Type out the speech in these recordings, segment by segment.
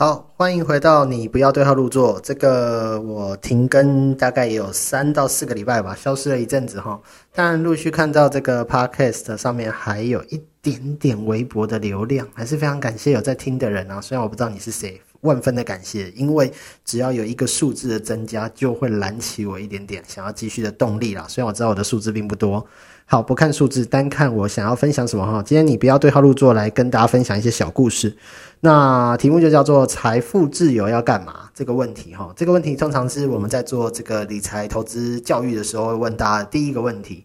好，欢迎回到你不要对号入座。这个我停更大概也有三到四个礼拜吧，消失了一阵子哈。但陆续看到这个 podcast 上面还有一点点微薄的流量，还是非常感谢有在听的人啊。虽然我不知道你是谁，万分的感谢，因为只要有一个数字的增加，就会燃起我一点点想要继续的动力啦。虽然我知道我的数字并不多。好，不看数字，单看我想要分享什么哈。今天你不要对号入座，来跟大家分享一些小故事。那题目就叫做“财富自由要干嘛”这个问题哈。这个问题通常是我们在做这个理财投资教育的时候会问大家第一个问题。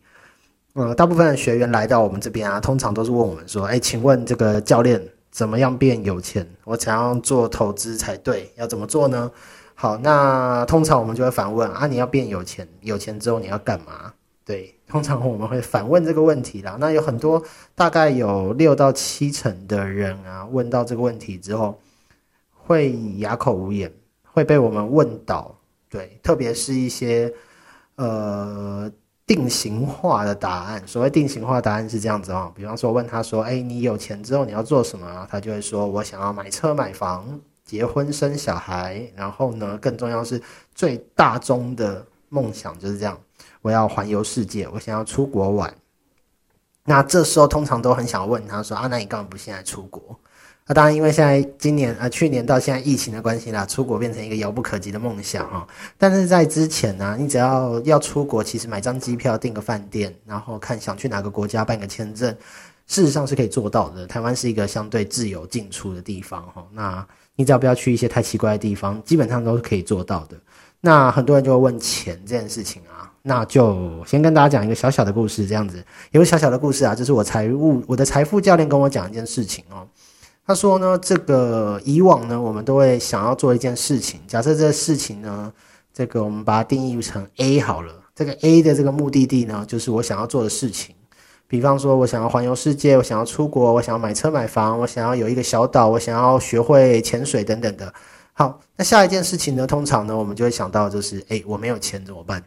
呃，大部分的学员来到我们这边啊，通常都是问我们说：“哎，请问这个教练怎么样变有钱？我想要做投资才对，要怎么做呢？”好，那通常我们就会反问啊：“你要变有钱，有钱之后你要干嘛？”对，通常我们会反问这个问题啦。那有很多，大概有六到七成的人啊，问到这个问题之后，会哑口无言，会被我们问倒。对，特别是一些呃定型化的答案。所谓定型化答案是这样子哦，比方说问他说：“哎，你有钱之后你要做什么？”他就会说：“我想要买车买房，结婚生小孩。”然后呢，更重要是最大宗的梦想就是这样。我要环游世界，我想要出国玩。那这时候通常都很想问他说：“啊，那你干嘛不现在出国？”那当然，因为现在今年啊，去年到现在疫情的关系啦，出国变成一个遥不可及的梦想哈。但是在之前呢，你只要要出国，其实买张机票、订个饭店，然后看想去哪个国家办个签证，事实上是可以做到的。台湾是一个相对自由进出的地方哈。那你只要不要去一些太奇怪的地方，基本上都是可以做到的。那很多人就会问钱这件事情啊。那就先跟大家讲一个小小的故事，这样子有个小小的故事啊，就是我财务我的财富教练跟我讲一件事情哦。他说呢，这个以往呢，我们都会想要做一件事情，假设这个事情呢，这个我们把它定义成 A 好了，这个 A 的这个目的地呢，就是我想要做的事情。比方说，我想要环游世界，我想要出国，我想要买车买房，我想要有一个小岛，我想要学会潜水等等的。好，那下一件事情呢，通常呢，我们就会想到就是，诶，我没有钱怎么办？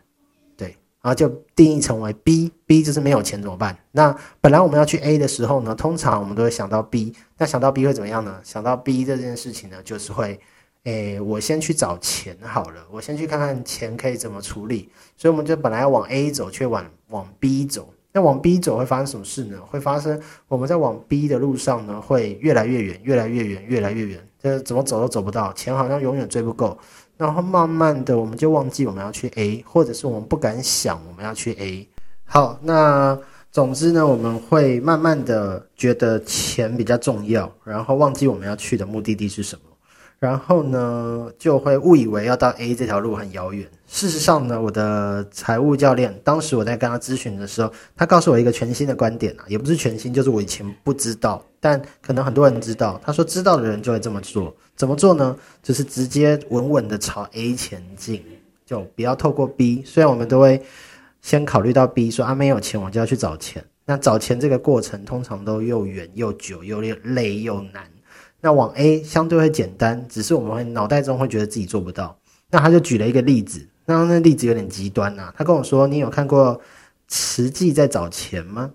然后就定义成为 B，B 就是没有钱怎么办？那本来我们要去 A 的时候呢，通常我们都会想到 B。那想到 B 会怎么样呢？想到 B 这件事情呢，就是会，诶，我先去找钱好了，我先去看看钱可以怎么处理。所以我们就本来要往 A 走，却往往 B 走。那往 B 走会发生什么事呢？会发生我们在往 B 的路上呢，会越来越远，越来越远，越来越远，这怎么走都走不到，钱好像永远追不够。然后慢慢的，我们就忘记我们要去 A，或者是我们不敢想我们要去 A。好，那总之呢，我们会慢慢的觉得钱比较重要，然后忘记我们要去的目的地是什么。然后呢，就会误以为要到 A 这条路很遥远。事实上呢，我的财务教练当时我在跟他咨询的时候，他告诉我一个全新的观点啊，也不是全新，就是我以前不知道，但可能很多人知道。他说，知道的人就会这么做。怎么做呢？就是直接稳稳的朝 A 前进，就不要透过 B。虽然我们都会先考虑到 B，说啊没有钱我就要去找钱。那找钱这个过程通常都又远又久又累又难。那往 A 相对会简单，只是我们会脑袋中会觉得自己做不到。那他就举了一个例子，那那例子有点极端呐。他跟我说：“你有看过慈济在找钱吗？”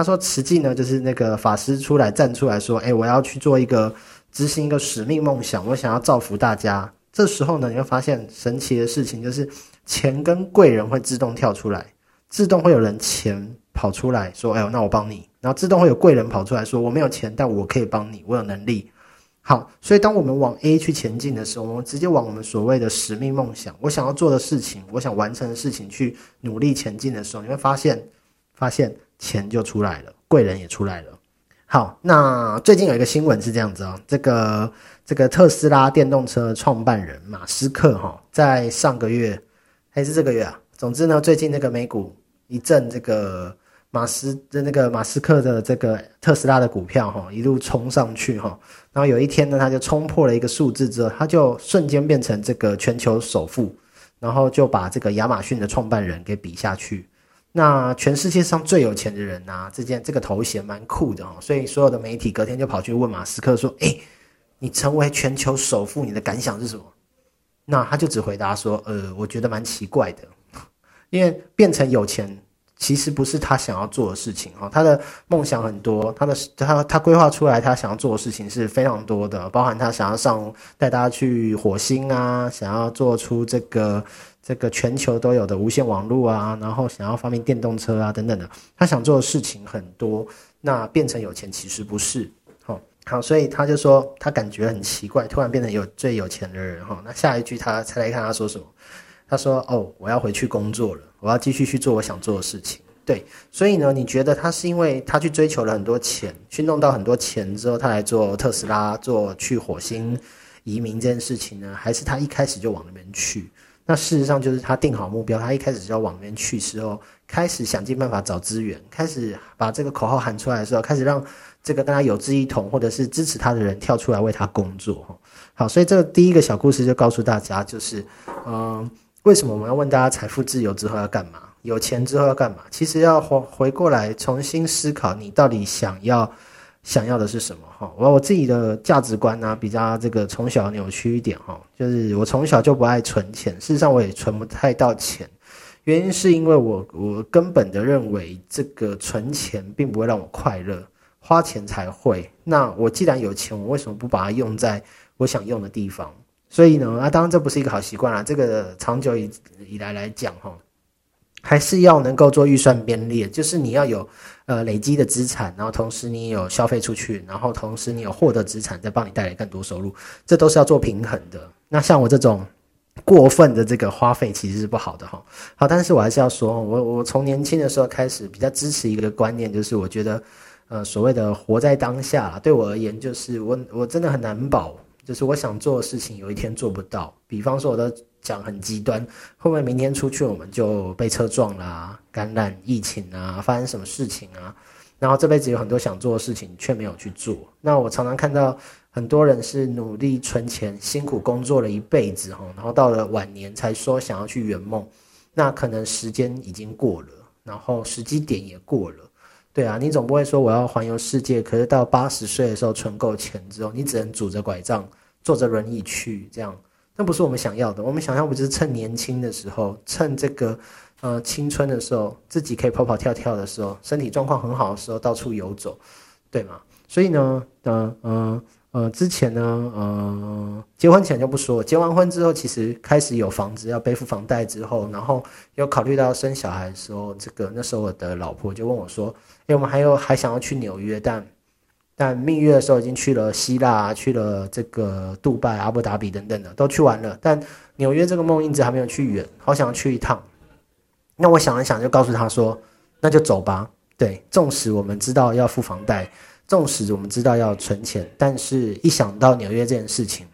他说：“慈济呢，就是那个法师出来站出来说，哎，我要去做一个执行一个使命梦想，我想要造福大家。这时候呢，你会发现神奇的事情，就是钱跟贵人会自动跳出来，自动会有人钱跑出来说，哎呦，那我帮你。”然后自动会有贵人跑出来说：“我没有钱，但我可以帮你，我有能力。”好，所以当我们往 A 去前进的时候，我们直接往我们所谓的使命梦想，我想要做的事情，我想完成的事情去努力前进的时候，你会发现，发现钱就出来了，贵人也出来了。好，那最近有一个新闻是这样子哦，这个这个特斯拉电动车创办人马斯克哈，在上个月还是这个月啊，总之呢，最近那个美股一阵这个。马斯的那个马斯克的这个特斯拉的股票哈，一路冲上去哈，然后有一天呢，他就冲破了一个数字之后，他就瞬间变成这个全球首富，然后就把这个亚马逊的创办人给比下去。那全世界上最有钱的人呐，这件这个头衔蛮酷的哦，所以所有的媒体隔天就跑去问马斯克说：“哎，你成为全球首富，你的感想是什么？”那他就只回答说：“呃，我觉得蛮奇怪的，因为变成有钱。”其实不是他想要做的事情哈。他的梦想很多，他的他他规划出来他想要做的事情是非常多的，包含他想要上带大家去火星啊，想要做出这个这个全球都有的无线网络啊，然后想要发明电动车啊等等的，他想做的事情很多。那变成有钱其实不是。好，所以他就说他感觉很奇怪，突然变成有最有钱的人哈。那下一句他猜猜看他说什么？他说：“哦，我要回去工作了，我要继续去做我想做的事情。”对，所以呢，你觉得他是因为他去追求了很多钱，去弄到很多钱之后，他来做特斯拉，做去火星移民这件事情呢？还是他一开始就往那边去？那事实上就是他定好目标，他一开始就要往那边去时候，开始想尽办法找资源，开始把这个口号喊出来的时候，开始让。这个跟他有志一同，或者是支持他的人跳出来为他工作，好，所以这个第一个小故事就告诉大家，就是，嗯，为什么我们要问大家财富自由之后要干嘛？有钱之后要干嘛？其实要回回过来重新思考，你到底想要想要的是什么？哈，我我自己的价值观呢，比较这个从小扭曲一点哈，就是我从小就不爱存钱，事实上我也存不太到钱，原因是因为我我根本的认为这个存钱并不会让我快乐。花钱才会。那我既然有钱，我为什么不把它用在我想用的地方？所以呢，啊，当然这不是一个好习惯啦。这个长久以以来来讲，哈，还是要能够做预算编列，就是你要有呃累积的资产，然后同时你有消费出去，然后同时你有获得资产，再帮你带来更多收入，这都是要做平衡的。那像我这种过分的这个花费，其实是不好的哈。好，但是我还是要说，我我从年轻的时候开始比较支持一个观念，就是我觉得。呃，所谓的活在当下，对我而言，就是我我真的很难保，就是我想做的事情，有一天做不到。比方说，我都讲很极端，会不会明天出去我们就被车撞啦、感染疫情啊、发生什么事情啊？然后这辈子有很多想做的事情却没有去做。那我常常看到很多人是努力存钱、辛苦工作了一辈子哈，然后到了晚年才说想要去圆梦，那可能时间已经过了，然后时机点也过了。对啊，你总不会说我要环游世界，可是到八十岁的时候存够钱之后，你只能拄着拐杖、坐着轮椅去，这样那不是我们想要的。我们想要不就是趁年轻的时候，趁这个呃青春的时候，自己可以跑跑跳跳的时候，身体状况很好的时候，到处游走，对吗？所以呢，嗯嗯。呃，之前呢，呃，结婚前就不说，结完婚之后，其实开始有房子要背负房贷之后，然后有考虑到生小孩的时候，这个那时候我的老婆就问我说：“哎，我们还有还想要去纽约，但但蜜月的时候已经去了希腊，去了这个杜拜、阿布达比等等的都去完了，但纽约这个梦一直还没有去远，好想要去一趟。”那我想了想，就告诉他说：“那就走吧。”对，纵使我们知道要付房贷。纵使我们知道要存钱，但是一想到纽约这件事情，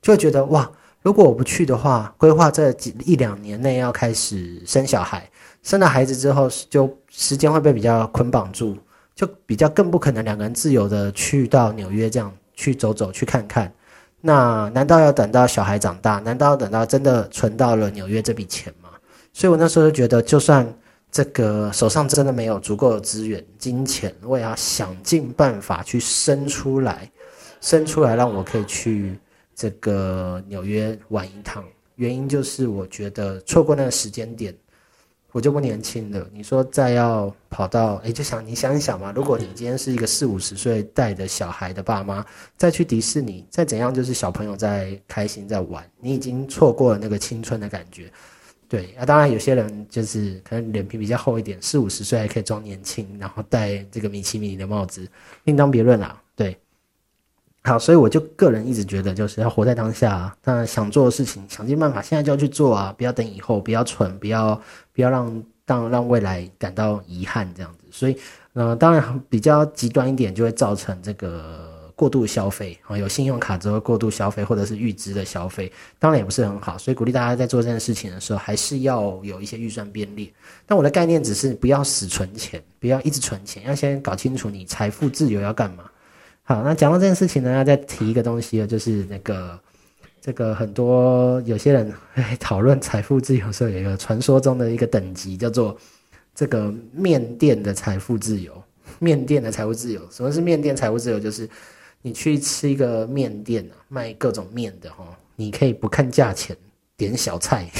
就会觉得哇，如果我不去的话，规划这几一两年内要开始生小孩，生了孩子之后就时间会被比较捆绑住，就比较更不可能两个人自由的去到纽约这样去走走去看看。那难道要等到小孩长大？难道要等到真的存到了纽约这笔钱吗？所以我那时候就觉得，就算。这个手上真的没有足够的资源、金钱，我也要想尽办法去生出来，生出来让我可以去这个纽约玩一趟。原因就是我觉得错过那个时间点，我就不年轻了。你说再要跑到，哎，就想你想一想嘛，如果你今天是一个四五十岁带着小孩的爸妈，再去迪士尼，再怎样就是小朋友在开心在玩，你已经错过了那个青春的感觉。对啊，当然有些人就是可能脸皮比较厚一点，四五十岁还可以装年轻，然后戴这个米奇米妮的帽子，另当别论啦。对，好，所以我就个人一直觉得，就是要活在当下，那想做的事情，想尽办法，现在就要去做啊，不要等以后，不要蠢，不要不要让让让未来感到遗憾这样子。所以，呃，当然比较极端一点，就会造成这个。过度消费啊，有信用卡之后过度消费，或者是预支的消费，当然也不是很好。所以鼓励大家在做这件事情的时候，还是要有一些预算编列。但我的概念只是不要死存钱，不要一直存钱，要先搞清楚你财富自由要干嘛。好，那讲到这件事情呢，要再提一个东西了，就是那个这个很多有些人 讨论财富自由的时候，有一个传说中的一个等级，叫做这个面店的财富自由。面店的财务自由，什么是面店财务自由？就是。你去吃一个面店啊，卖各种面的哈，你可以不看价钱点小菜，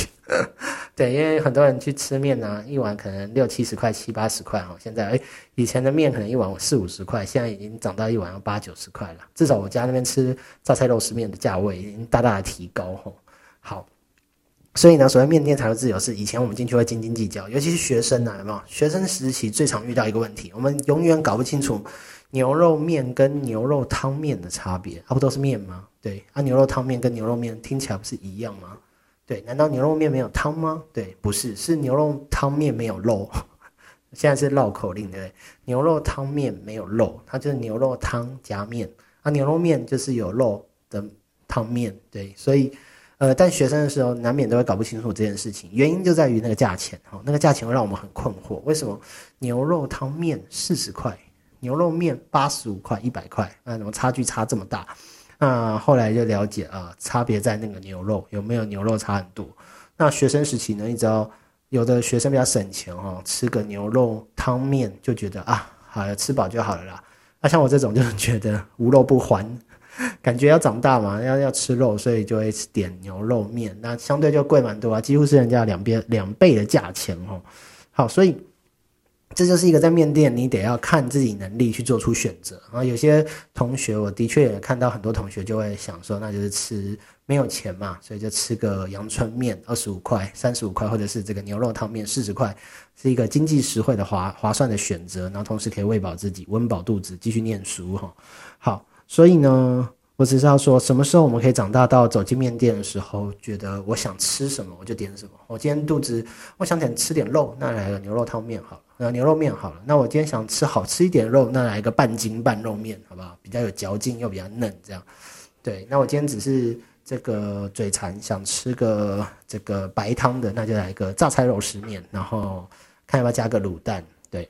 对，因为很多人去吃面呢，一碗可能六七十块、七八十块哈。现在哎，以前的面可能一碗四五十块，现在已经涨到一碗要八九十块了。至少我家那边吃榨菜肉丝面的价位已经大大的提高哈。好，所以呢，所谓面店财务自由是以前我们进去会斤斤计较，尤其是学生啊，有没有？学生时期最常遇到一个问题，我们永远搞不清楚牛肉面跟牛肉汤面的差别啊，不都是面吗？对，啊，牛肉汤面跟牛肉面听起来不是一样吗？对，难道牛肉面没有汤吗？对，不是，是牛肉汤面没有肉。现在是绕口令，对不对？牛肉汤面没有肉，它就是牛肉汤加面。啊，牛肉面就是有肉的汤面，对。所以，呃，但学生的时候难免都会搞不清楚这件事情，原因就在于那个价钱，哈，那个价钱会让我们很困惑。为什么牛肉汤面四十块，牛肉面八十五块、一百块，那，怎么差距差这么大？那后来就了解啊，差别在那个牛肉有没有牛肉差很多。那学生时期呢，你知道有的学生比较省钱哦，吃个牛肉汤面就觉得啊，好了，吃饱就好了啦。那像我这种就是觉得无肉不欢，感觉要长大嘛，要要吃肉，所以就会点牛肉面。那相对就贵蛮多啊，几乎是人家两边两倍的价钱哦。好，所以。这就是一个在面店，你得要看自己能力去做出选择。然后有些同学，我的确也看到很多同学就会想说，那就是吃没有钱嘛，所以就吃个阳春面，二十五块、三十五块，或者是这个牛肉汤面四十块，是一个经济实惠的划划算的选择。然后同时可以喂饱自己，温饱肚子，继续念书哈。好，所以呢。我只是要说，什么时候我们可以长大到走进面店的时候，觉得我想吃什么我就点什么。我今天肚子我想点吃点肉，那来个牛肉汤面好了，那牛肉面好了。那我今天想吃好吃一点肉，那来个半筋半肉面，好不好？比较有嚼劲又比较嫩，这样。对，那我今天只是这个嘴馋，想吃个这个白汤的，那就来个榨菜肉丝面，然后看要不要加个卤蛋。对，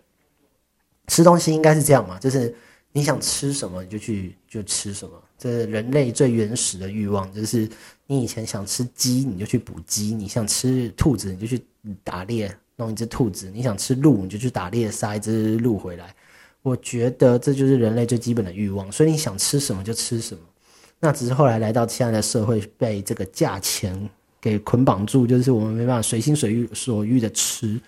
吃东西应该是这样嘛，就是你想吃什么你就去就吃什么。这是人类最原始的欲望就是，你以前想吃鸡，你就去捕鸡；你想吃兔子，你就去打猎弄一只兔子；你想吃鹿，你就去打猎杀一只鹿回来。我觉得这就是人类最基本的欲望，所以你想吃什么就吃什么。那只是后来来到现在的社会，被这个价钱给捆绑住，就是我们没办法随心所欲所欲的吃。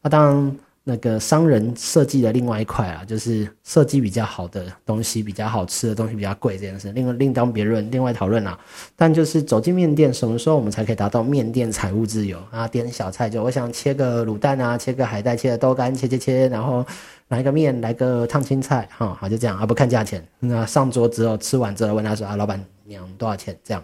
那当然。那个商人设计的另外一块啊，就是设计比较好的东西，比较好吃的东西比较贵这件事，另另当别论，另外讨论啦。但就是走进面店，什么时候我们才可以达到面店财务自由啊？点小菜就我想切个卤蛋啊，切个海带，切个豆干，切切切，然后来个面，来个烫青菜，哈，好就这样啊，不看价钱。那上桌之后吃完之后问他说啊，老板娘多少钱？这样，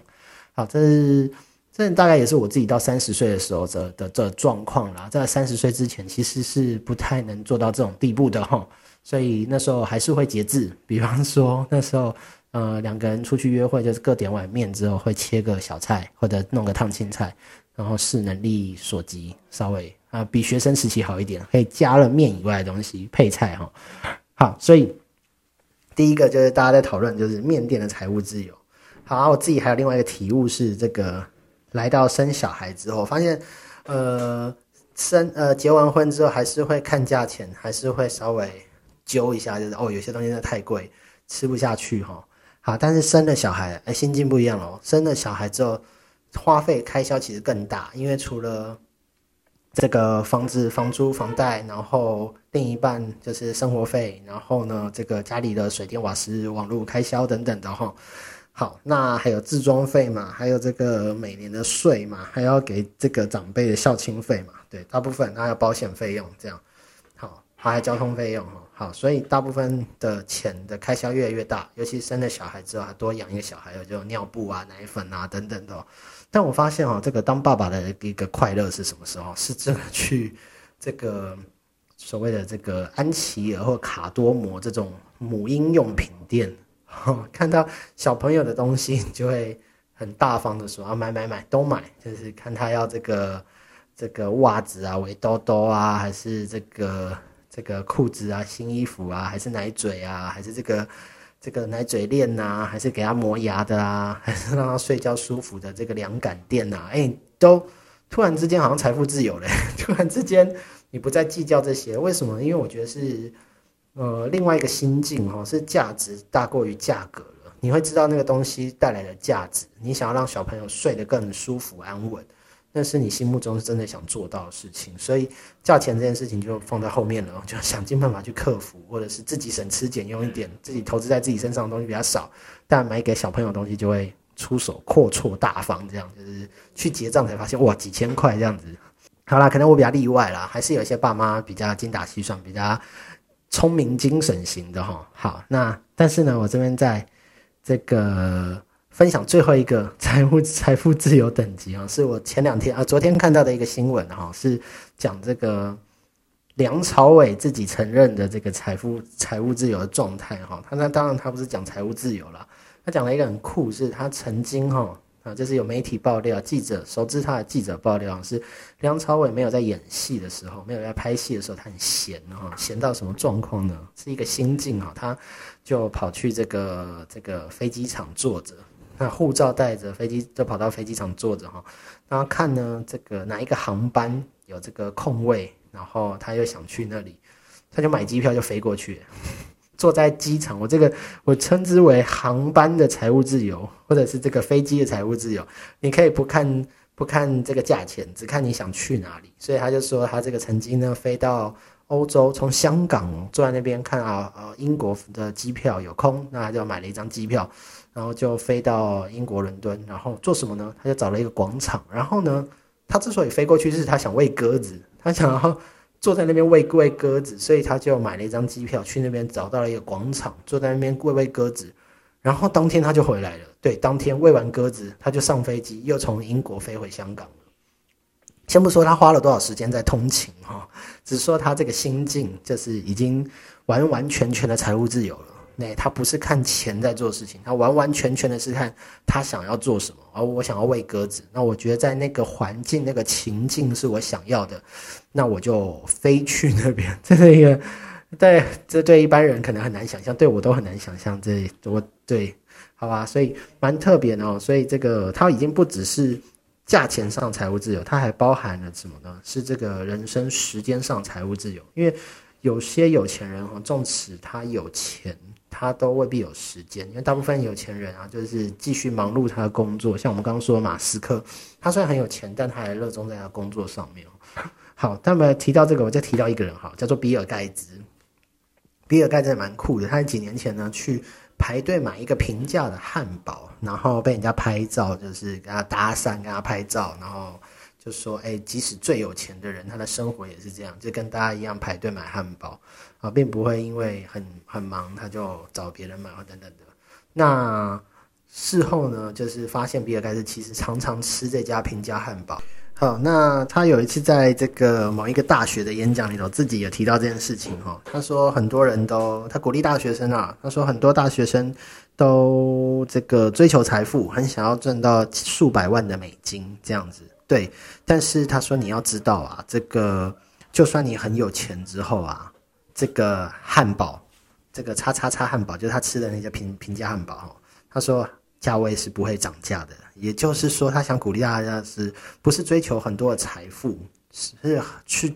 好，这是。这大概也是我自己到三十岁的时候的的这状况啦，在三十岁之前其实是不太能做到这种地步的哈，所以那时候还是会节制，比方说那时候呃两个人出去约会，就是各点碗面之后会切个小菜或者弄个烫青菜，然后视能力所及稍微啊比学生时期好一点，可以加了面以外的东西配菜哈。好，所以第一个就是大家在讨论就是面店的财务自由。好，我自己还有另外一个体悟是这个。来到生小孩之后，发现，呃，生呃结完婚之后还是会看价钱，还是会稍微揪一下，就是哦，有些东西真的太贵，吃不下去哈。好，但是生了小孩，哎，心境不一样哦。生了小孩之后，花费开销其实更大，因为除了这个房子、房租、房贷，然后另一半就是生活费，然后呢，这个家里的水电瓦斯、网络开销等等的哈。好，那还有自装费嘛？还有这个每年的税嘛？还要给这个长辈的孝亲费嘛？对，大部分还有保险费用这样。好，还有交通费用哈。好，所以大部分的钱的开销越来越大，尤其生了小孩之后，还多养一个小孩，有就尿布啊、奶粉啊等等的。但我发现哦，这个当爸爸的一个快乐是什么时候？是这个去这个所谓的这个安琪儿或卡多摩这种母婴用品店。看到小朋友的东西，就会很大方的说啊，买买买，都买。就是看他要这个这个袜子啊，围兜兜啊，还是这个这个裤子啊，新衣服啊，还是奶嘴啊，还是这个这个奶嘴链呐，还是给他磨牙的啊，还是让他睡觉舒服的这个凉感垫呐，哎，都突然之间好像财富自由了。突然之间你不再计较这些，为什么？因为我觉得是。呃，另外一个心境哦，是价值大过于价格了。你会知道那个东西带来的价值。你想要让小朋友睡得更舒服安稳，那是你心目中真的想做到的事情，所以价钱这件事情就放在后面了，就想尽办法去克服，或者是自己省吃俭用一点，自己投资在自己身上的东西比较少，但买给小朋友的东西就会出手阔绰大方，这样就是去结账才发现哇几千块这样子。好啦，可能我比较例外啦，还是有一些爸妈比较精打细算，比较聪明精神型的哈。好，那但是呢，我这边在这个。分享最后一个财务 财富自由等级啊，是我前两天啊昨天看到的一个新闻哈，是讲这个梁朝伟自己承认的这个财富财务自由的状态哈。他那当然他不是讲财务自由了，他讲了一个很酷，是他曾经哈啊，就是有媒体爆料，记者熟知他的记者爆料是梁朝伟没有在演戏的时候，没有在拍戏的时候，他很闲哈，闲到什么状况呢？是一个心境啊，他就跑去这个这个飞机场坐着。那护照带着飞机就跑到飞机场坐着哈，然后看呢这个哪一个航班有这个空位，然后他又想去那里，他就买机票就飞过去，坐在机场。我这个我称之为航班的财务自由，或者是这个飞机的财务自由。你可以不看不看这个价钱，只看你想去哪里。所以他就说他这个曾经呢飞到欧洲，从香港坐在那边看啊呃英国的机票有空，那他就买了一张机票。然后就飞到英国伦敦，然后做什么呢？他就找了一个广场。然后呢，他之所以飞过去，是他想喂鸽子，他想要坐在那边喂喂鸽子，所以他就买了一张机票去那边，找到了一个广场，坐在那边喂喂鸽子。然后当天他就回来了。对，当天喂完鸽子，他就上飞机，又从英国飞回香港了。先不说他花了多少时间在通勤哈，只说他这个心境，就是已经完完全全的财务自由了。那他不是看钱在做事情，他完完全全的是看他想要做什么。而我想要喂鸽子，那我觉得在那个环境、那个情境是我想要的，那我就飞去那边。这是一个，对，这对一般人可能很难想象，对我都很难想象。这我对，好吧，所以蛮特别的哦。所以这个他已经不只是价钱上财务自由，它还包含了什么呢？是这个人生时间上财务自由。因为有些有钱人哈，纵使他有钱。他都未必有时间，因为大部分有钱人啊，就是继续忙碌他的工作。像我们刚刚说马斯克，他虽然很有钱，但他还热衷在他工作上面。好，那么提到这个，我再提到一个人哈，叫做比尔盖茨。比尔盖茨蛮酷的，他几年前呢去排队买一个平价的汉堡，然后被人家拍照，就是跟他搭讪，跟他拍照，然后就说：“哎，即使最有钱的人，他的生活也是这样，就跟大家一样排队买汉堡。”啊，并不会因为很很忙，他就找别人买或等等的。那事后呢，就是发现比尔盖茨其实常常吃这家平价汉堡。好，那他有一次在这个某一个大学的演讲里头，自己也提到这件事情哈。他说很多人都，他鼓励大学生啊，他说很多大学生都这个追求财富，很想要赚到数百万的美金这样子。对，但是他说你要知道啊，这个就算你很有钱之后啊。这个汉堡，这个叉叉叉汉堡，就是他吃的那家平平价汉堡哈。他说价位是不会涨价的，也就是说，他想鼓励大家是不是追求很多的财富，是去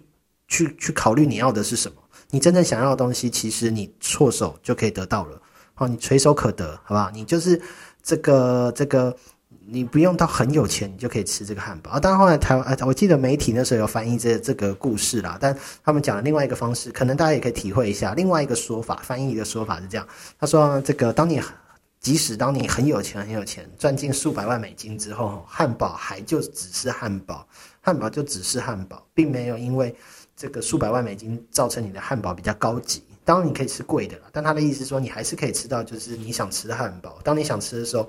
去去考虑你要的是什么？你真正想要的东西，其实你错手就可以得到了，好，你垂手可得，好不好？你就是这个这个。你不用到很有钱，你就可以吃这个汉堡啊！当然后来台湾，呃，我记得媒体那时候有翻译这这个故事啦，但他们讲了另外一个方式，可能大家也可以体会一下。另外一个说法，翻译的说法是这样：他说，这个当你即使当你很有钱很有钱，赚进数百万美金之后，汉堡还就只是汉堡，汉堡就只是汉堡，并没有因为这个数百万美金造成你的汉堡比较高级。当然你可以吃贵的了，但他的意思说，你还是可以吃到就是你想吃的汉堡。当你想吃的时候。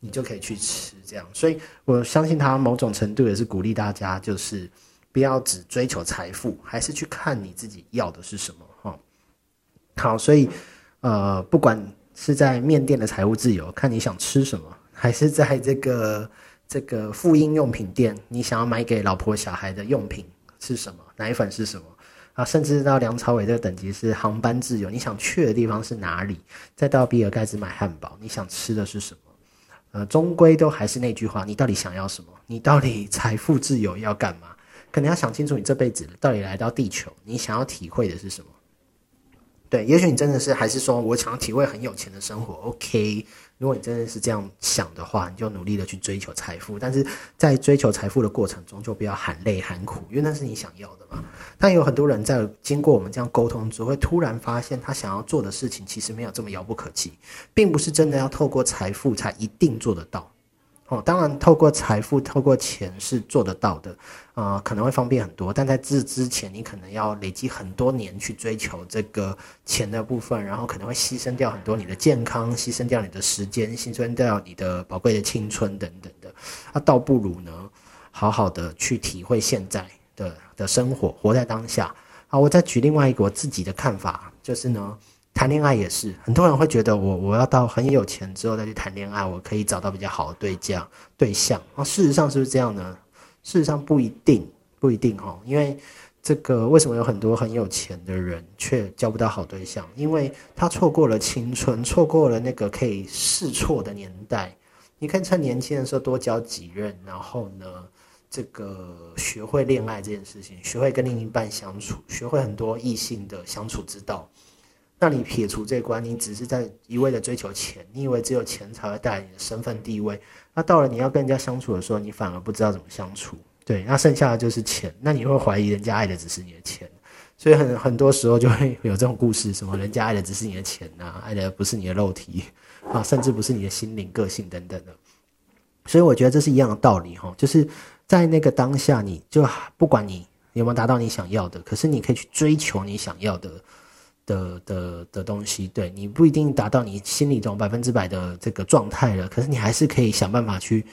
你就可以去吃这样，所以我相信他某种程度也是鼓励大家，就是不要只追求财富，还是去看你自己要的是什么哈。好，所以呃，不管是在面店的财务自由，看你想吃什么，还是在这个这个妇婴用品店，你想要买给老婆小孩的用品是什么，奶粉是什么啊，甚至到梁朝伟这个等级是航班自由，你想去的地方是哪里？再到比尔盖茨买汉堡，你想吃的是什么？呃，终归都还是那句话，你到底想要什么？你到底财富自由要干嘛？可能要想清楚，你这辈子到底来到地球，你想要体会的是什么？对，也许你真的是还是说我想要体会很有钱的生活，OK。如果你真的是这样想的话，你就努力的去追求财富，但是在追求财富的过程中，就不要喊累喊苦，因为那是你想要的嘛。但有很多人在经过我们这样沟通之后，会突然发现他想要做的事情其实没有这么遥不可及，并不是真的要透过财富才一定做得到。哦，当然，透过财富、透过钱是做得到的，啊，可能会方便很多。但在这之前，你可能要累积很多年去追求这个钱的部分，然后可能会牺牲掉很多你的健康，牺牲掉你的时间，牺牲掉你的宝贵的青春等等的。那倒不如呢，好好的去体会现在的的生活，活在当下。啊，我再举另外一个我自己的看法，就是呢。谈恋爱也是，很多人会觉得我我要到很有钱之后再去谈恋爱，我可以找到比较好的对象对象啊。事实上是不是这样呢？事实上不一定，不一定哈。因为这个为什么有很多很有钱的人却交不到好对象？因为他错过了青春，错过了那个可以试错的年代。你可以趁年轻的时候多交几任，然后呢，这个学会恋爱这件事情，学会跟另一半相处，学会很多异性的相处之道。那你撇除这关，你只是在一味的追求钱，你以为只有钱才会带来你的身份地位。那到了你要跟人家相处的时候，你反而不知道怎么相处。对，那剩下的就是钱。那你会怀疑人家爱的只是你的钱，所以很很多时候就会有这种故事，什么人家爱的只是你的钱呐，爱的不是你的肉体啊，甚至不是你的心灵、个性等等的。所以我觉得这是一样的道理哈，就是在那个当下，你就不管你有没有达到你想要的，可是你可以去追求你想要的。的的的东西，对你不一定达到你心里中百分之百的这个状态了，可是你还是可以想办法去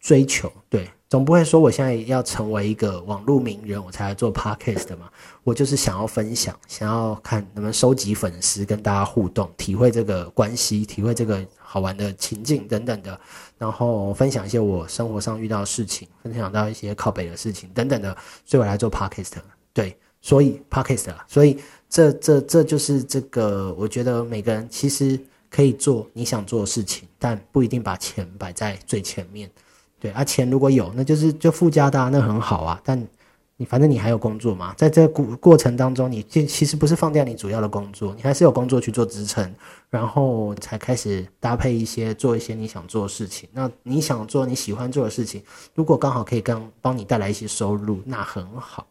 追求，对，总不会说我现在要成为一个网络名人，我才来做 podcast 的嘛。我就是想要分享，想要看能不能收集粉丝，跟大家互动，体会这个关系，体会这个好玩的情境等等的，然后分享一些我生活上遇到的事情，分享到一些靠北的事情等等的，所以我来做 podcast，对，所以 podcast，所以。这这这就是这个，我觉得每个人其实可以做你想做的事情，但不一定把钱摆在最前面。对，啊，钱如果有，那就是就附加的，那很好啊。但你反正你还有工作嘛，在这过过程当中，你这其实不是放掉你主要的工作，你还是有工作去做支撑，然后才开始搭配一些做一些你想做的事情。那你想做你喜欢做的事情，如果刚好可以跟帮你带来一些收入，那很好。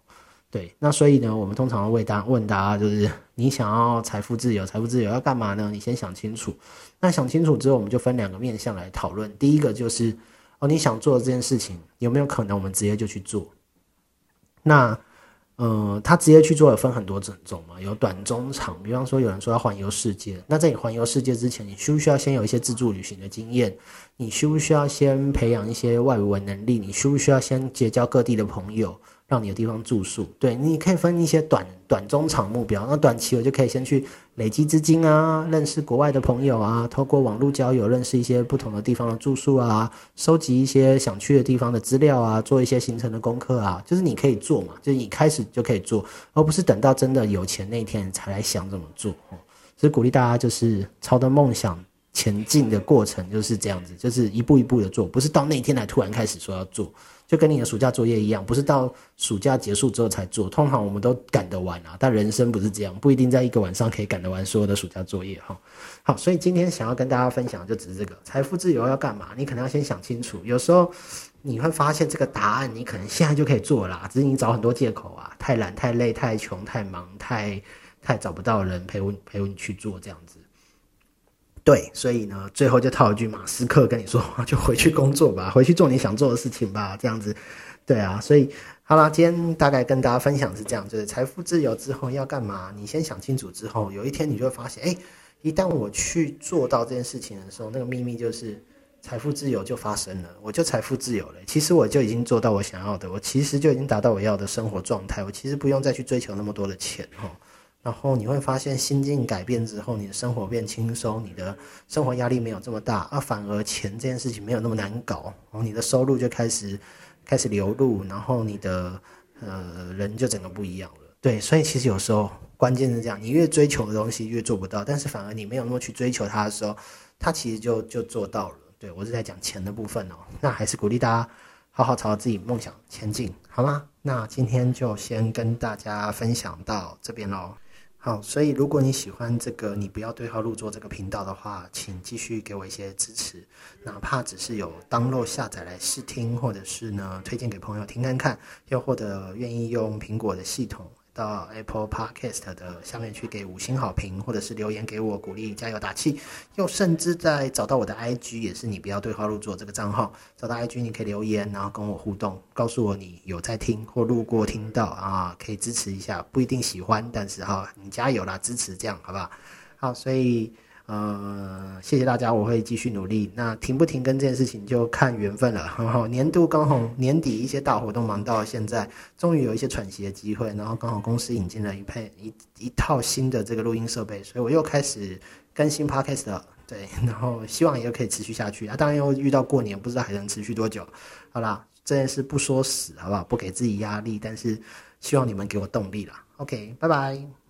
对，那所以呢，我们通常会答问大家，就是你想要财富自由，财富自由要干嘛呢？你先想清楚。那想清楚之后，我们就分两个面向来讨论。第一个就是，哦，你想做的这件事情有没有可能我们直接就去做？那，呃，他直接去做有分很多种种嘛，有短、中、长。比方说，有人说要环游世界，那在你环游世界之前，你需不需要先有一些自助旅行的经验？你需不需要先培养一些外语文能力？你需不需要先结交各地的朋友？让你有地方住宿，对，你可以分一些短短中长目标。那短期我就可以先去累积资金啊，认识国外的朋友啊，透过网络交友认识一些不同的地方的住宿啊，收集一些想去的地方的资料啊，做一些行程的功课啊，就是你可以做嘛，就是你开始就可以做，而不是等到真的有钱那一天才来想怎么做。所以鼓励大家就是朝着梦想前进的过程就是这样子，就是一步一步的做，不是到那天来突然开始说要做。就跟你的暑假作业一样，不是到暑假结束之后才做。通常我们都赶得完啊，但人生不是这样，不一定在一个晚上可以赶得完所有的暑假作业哈。好，所以今天想要跟大家分享就只是这个财富自由要干嘛？你可能要先想清楚。有时候你会发现这个答案，你可能现在就可以做啦，只是你找很多借口啊，太懒、太累、太穷、太忙、太太找不到人陪我陪我你去做这样子。对，所以呢，最后就套一句马斯克跟你说话，就回去工作吧，回去做你想做的事情吧，这样子。对啊，所以好了，今天大概跟大家分享是这样，就是财富自由之后要干嘛？你先想清楚之后，有一天你就会发现，哎，一旦我去做到这件事情的时候，那个秘密就是财富自由就发生了，我就财富自由了。其实我就已经做到我想要的，我其实就已经达到我要的生活状态，我其实不用再去追求那么多的钱哈。然后你会发现心境改变之后，你的生活变轻松，你的生活压力没有这么大，啊，反而钱这件事情没有那么难搞，然后你的收入就开始开始流入，然后你的呃人就整个不一样了。对，所以其实有时候关键是这样，你越追求的东西越做不到，但是反而你没有那么去追求它的时候，它其实就就做到了。对我是在讲钱的部分哦，那还是鼓励大家好好朝自己梦想前进，好吗？那今天就先跟大家分享到这边喽。好，所以如果你喜欢这个，你不要对号入座这个频道的话，请继续给我一些支持，哪怕只是有当落下载来试听，或者是呢推荐给朋友听看看，又或者愿意用苹果的系统。到 Apple Podcast 的下面去给五星好评，或者是留言给我鼓励、加油打气。又甚至在找到我的 IG，也是你不要对号入座这个账号，找到 IG 你可以留言，然后跟我互动，告诉我你有在听或路过听到啊，可以支持一下，不一定喜欢，但是哈，你加油啦，支持这样好不好？好，所以。呃，谢谢大家，我会继续努力。那停不停更这件事情就看缘分了。很好，年度刚好年底一些大活动忙到现在，终于有一些喘息的机会。然后刚好公司引进了一配一一套新的这个录音设备，所以我又开始更新 podcast 了。对，然后希望也可以持续下去啊。当然又遇到过年，不知道还能持续多久。好啦，这件事不说死，好不好？不给自己压力，但是希望你们给我动力啦。OK，拜拜。